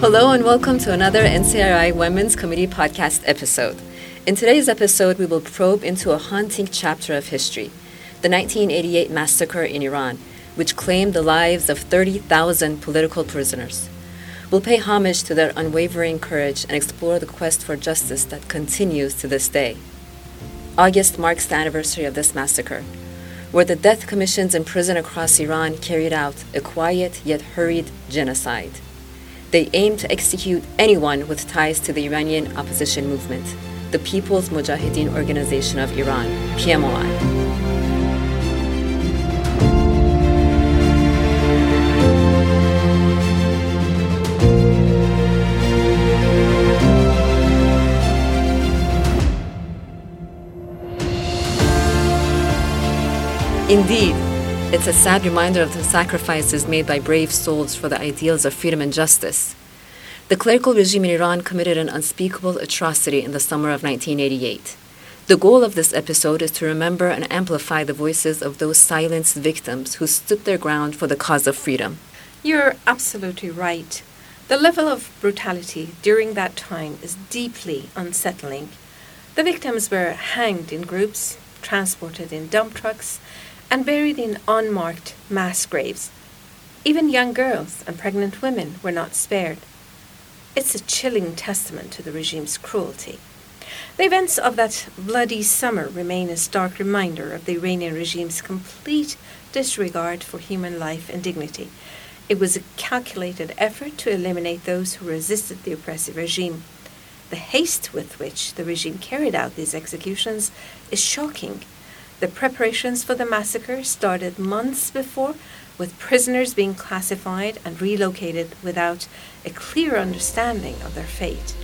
Hello and welcome to another NCRI Women's Committee podcast episode. In today's episode, we will probe into a haunting chapter of history the 1988 massacre in Iran, which claimed the lives of 30,000 political prisoners. We'll pay homage to their unwavering courage and explore the quest for justice that continues to this day. August marks the anniversary of this massacre, where the death commissions in prison across Iran carried out a quiet yet hurried genocide. They aim to execute anyone with ties to the Iranian opposition movement, the People's Mojahedin Organization of Iran, PMOI. Indeed, it's a sad reminder of the sacrifices made by brave souls for the ideals of freedom and justice. The clerical regime in Iran committed an unspeakable atrocity in the summer of 1988. The goal of this episode is to remember and amplify the voices of those silenced victims who stood their ground for the cause of freedom. You're absolutely right. The level of brutality during that time is deeply unsettling. The victims were hanged in groups, transported in dump trucks, and buried in unmarked mass graves. Even young girls and pregnant women were not spared. It's a chilling testament to the regime's cruelty. The events of that bloody summer remain a stark reminder of the Iranian regime's complete disregard for human life and dignity. It was a calculated effort to eliminate those who resisted the oppressive regime. The haste with which the regime carried out these executions is shocking the preparations for the massacre started months before, with prisoners being classified and relocated without a clear understanding of their fate.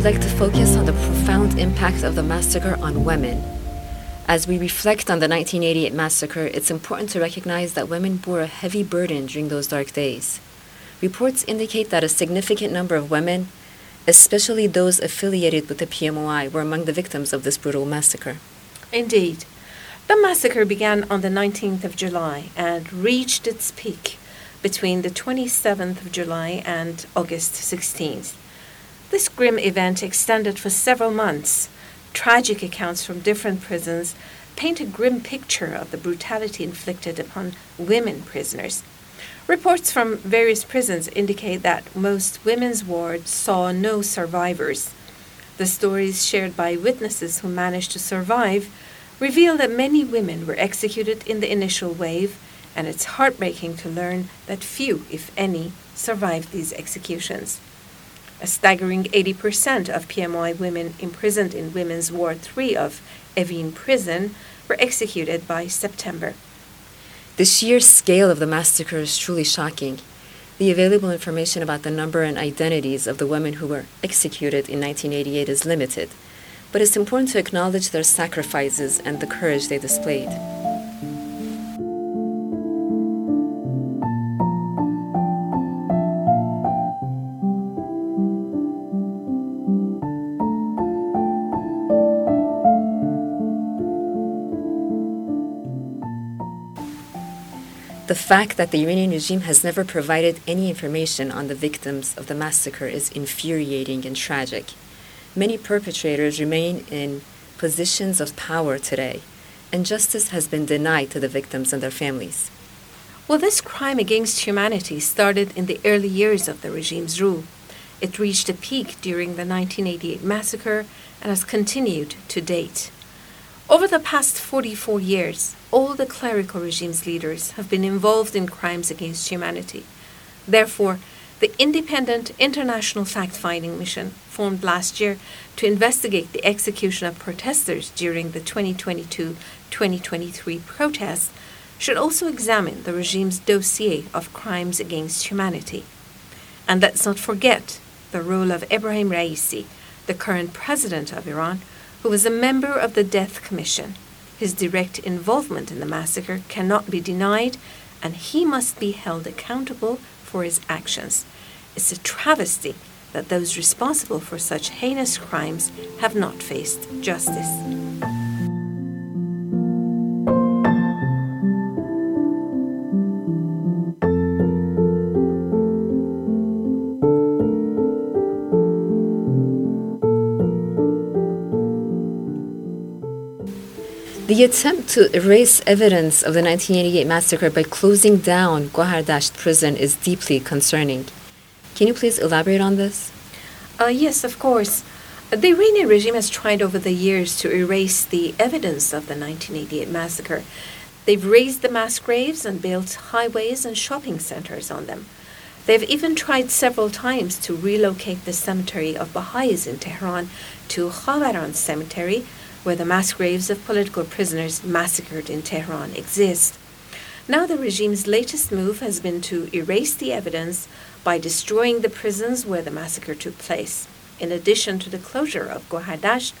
I'd like to focus on the profound impact of the massacre on women. As we reflect on the 1988 massacre, it's important to recognize that women bore a heavy burden during those dark days. Reports indicate that a significant number of women, especially those affiliated with the PMOI, were among the victims of this brutal massacre. Indeed. The massacre began on the 19th of July and reached its peak between the 27th of July and August 16th. This grim event extended for several months. Tragic accounts from different prisons paint a grim picture of the brutality inflicted upon women prisoners. Reports from various prisons indicate that most women's wards saw no survivors. The stories shared by witnesses who managed to survive reveal that many women were executed in the initial wave, and it's heartbreaking to learn that few, if any, survived these executions. A staggering 80% of PMOI women imprisoned in Women's Ward 3 of Evin Prison were executed by September. The sheer scale of the massacre is truly shocking. The available information about the number and identities of the women who were executed in 1988 is limited, but it's important to acknowledge their sacrifices and the courage they displayed. The fact that the Iranian regime has never provided any information on the victims of the massacre is infuriating and tragic. Many perpetrators remain in positions of power today, and justice has been denied to the victims and their families. Well, this crime against humanity started in the early years of the regime's rule. It reached a peak during the 1988 massacre and has continued to date. Over the past 44 years, all the clerical regime's leaders have been involved in crimes against humanity. Therefore, the independent international fact finding mission formed last year to investigate the execution of protesters during the 2022 2023 protests should also examine the regime's dossier of crimes against humanity. And let's not forget the role of Ebrahim Raisi, the current president of Iran, who was a member of the Death Commission. His direct involvement in the massacre cannot be denied, and he must be held accountable for his actions. It's a travesty that those responsible for such heinous crimes have not faced justice. The attempt to erase evidence of the 1988 massacre by closing down Gohardasht prison is deeply concerning. Can you please elaborate on this? Uh, yes, of course. The Iranian regime has tried over the years to erase the evidence of the 1988 massacre. They've razed the mass graves and built highways and shopping centers on them. They've even tried several times to relocate the cemetery of Baha'is in Tehran to Khavaran Cemetery, where the mass graves of political prisoners massacred in Tehran exist. Now, the regime's latest move has been to erase the evidence by destroying the prisons where the massacre took place. In addition to the closure of Gohardasht,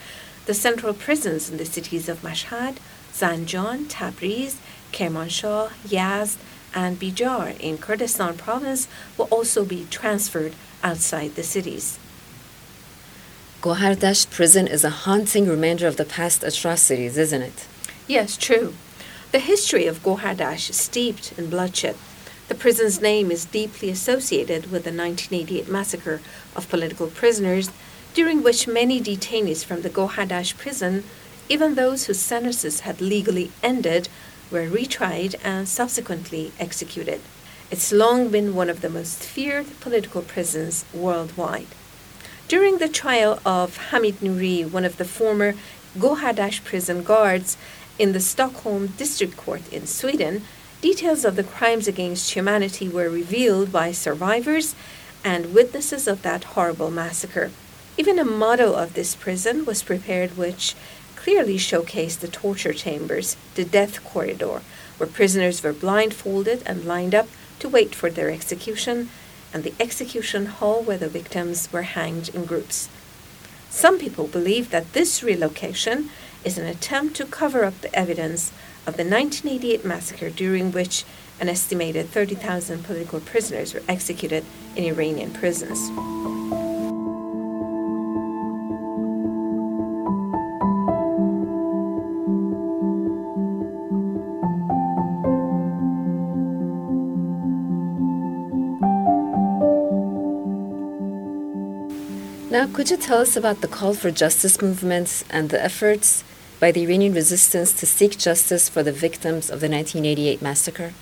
the central prisons in the cities of Mashhad, Zanjan, Tabriz, Kermanshah, Yazd, and Bijar in Kurdistan province will also be transferred outside the cities. Gohardasht prison is a haunting reminder of the past atrocities, isn't it? Yes, true. The history of Gohardasht is steeped in bloodshed. The prison's name is deeply associated with the 1988 massacre of political prisoners, during which many detainees from the Gohardasht prison, even those whose sentences had legally ended, were retried and subsequently executed. It's long been one of the most feared political prisons worldwide. During the trial of Hamid Nouri, one of the former Gohardasht prison guards in the Stockholm District Court in Sweden, details of the crimes against humanity were revealed by survivors and witnesses of that horrible massacre. Even a model of this prison was prepared, which clearly showcased the torture chambers, the death corridor, where prisoners were blindfolded and lined up to wait for their execution and the execution hall where the victims were hanged in groups. Some people believe that this relocation is an attempt to cover up the evidence of the 1988 massacre, during which an estimated 30,000 political prisoners were executed in Iranian prisons. Could you tell us about the call for justice movements and the efforts by the Iranian resistance to seek justice for the victims of the 1988 massacre?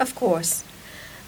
Of course.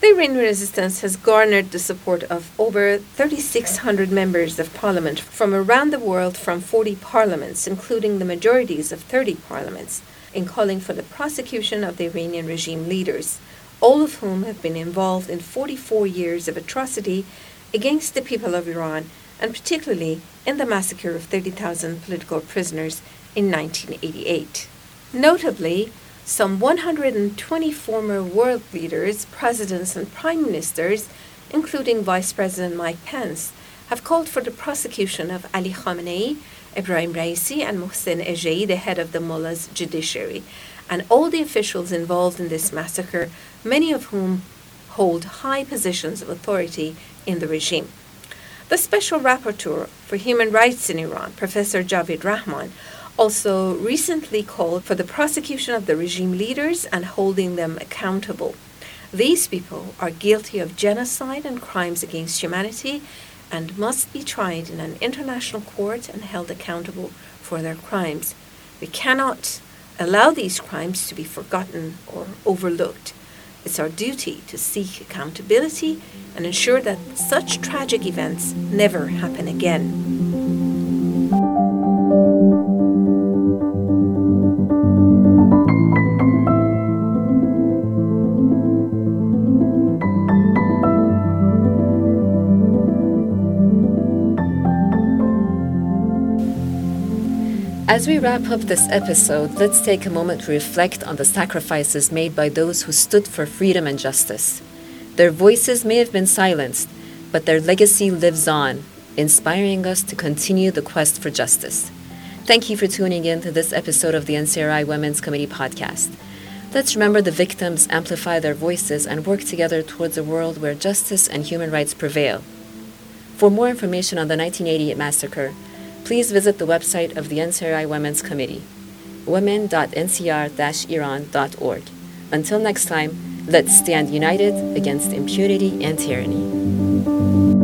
The Iranian resistance has garnered the support of over 3,600 members of parliament from around the world from 40 parliaments, including the majorities of 30 parliaments, in calling for the prosecution of the Iranian regime leaders, all of whom have been involved in 44 years of atrocity against the people of Iran and particularly in the massacre of 30,000 political prisoners in 1988. Notably, some 120 former world leaders, presidents, and prime ministers, including Vice President Mike Pence, have called for the prosecution of Ali Khamenei, Ebrahim Raisi, and Mohsen Ejei, the head of the mullah's judiciary, and all the officials involved in this massacre, many of whom hold high positions of authority in the regime. The Special Rapporteur for Human Rights in Iran, Professor Javaid Rehman, also recently called for the prosecution of the regime leaders and holding them accountable. These people are guilty of genocide and crimes against humanity and must be tried in an international court and held accountable for their crimes. We cannot allow these crimes to be forgotten or overlooked. It's our duty to seek accountability and ensure that such tragic events never happen again. As we wrap up this episode, let's take a moment to reflect on the sacrifices made by those who stood for freedom and justice. Their voices may have been silenced, but their legacy lives on, inspiring us to continue the quest for justice. Thank you for tuning in to this episode of the NCRI Women's Committee podcast. Let's remember the victims, amplify their voices, and work together towards a world where justice and human rights prevail. For more information on the 1988 massacre, please visit the website of the NCRI Women's Committee, women.ncr-iran.org. Until next time, let's stand united against impunity and tyranny.